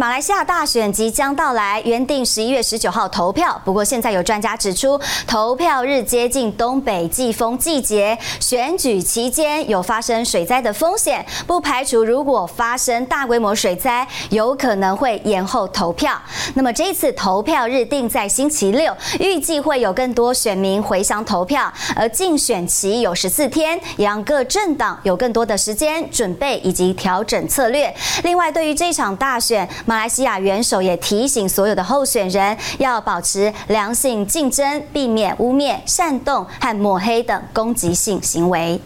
马来西亚大选即将到来，原定十一月十九号投票。不过，现在有专家指出，投票日接近东北季风季节，选举期间有发生水灾的风险，不排除如果发生大规模水灾，有可能会延后投票。那么，这一次投票日定在星期六，预计会有更多选民回乡投票，而竞选期有十四天，也让各政党有更多的时间准备以及调整策略。另外，对于这场大选，马来西亚元首也提醒所有的候选人要保持良性竞争，避免污蔑、煽动和抹黑等攻击性行为。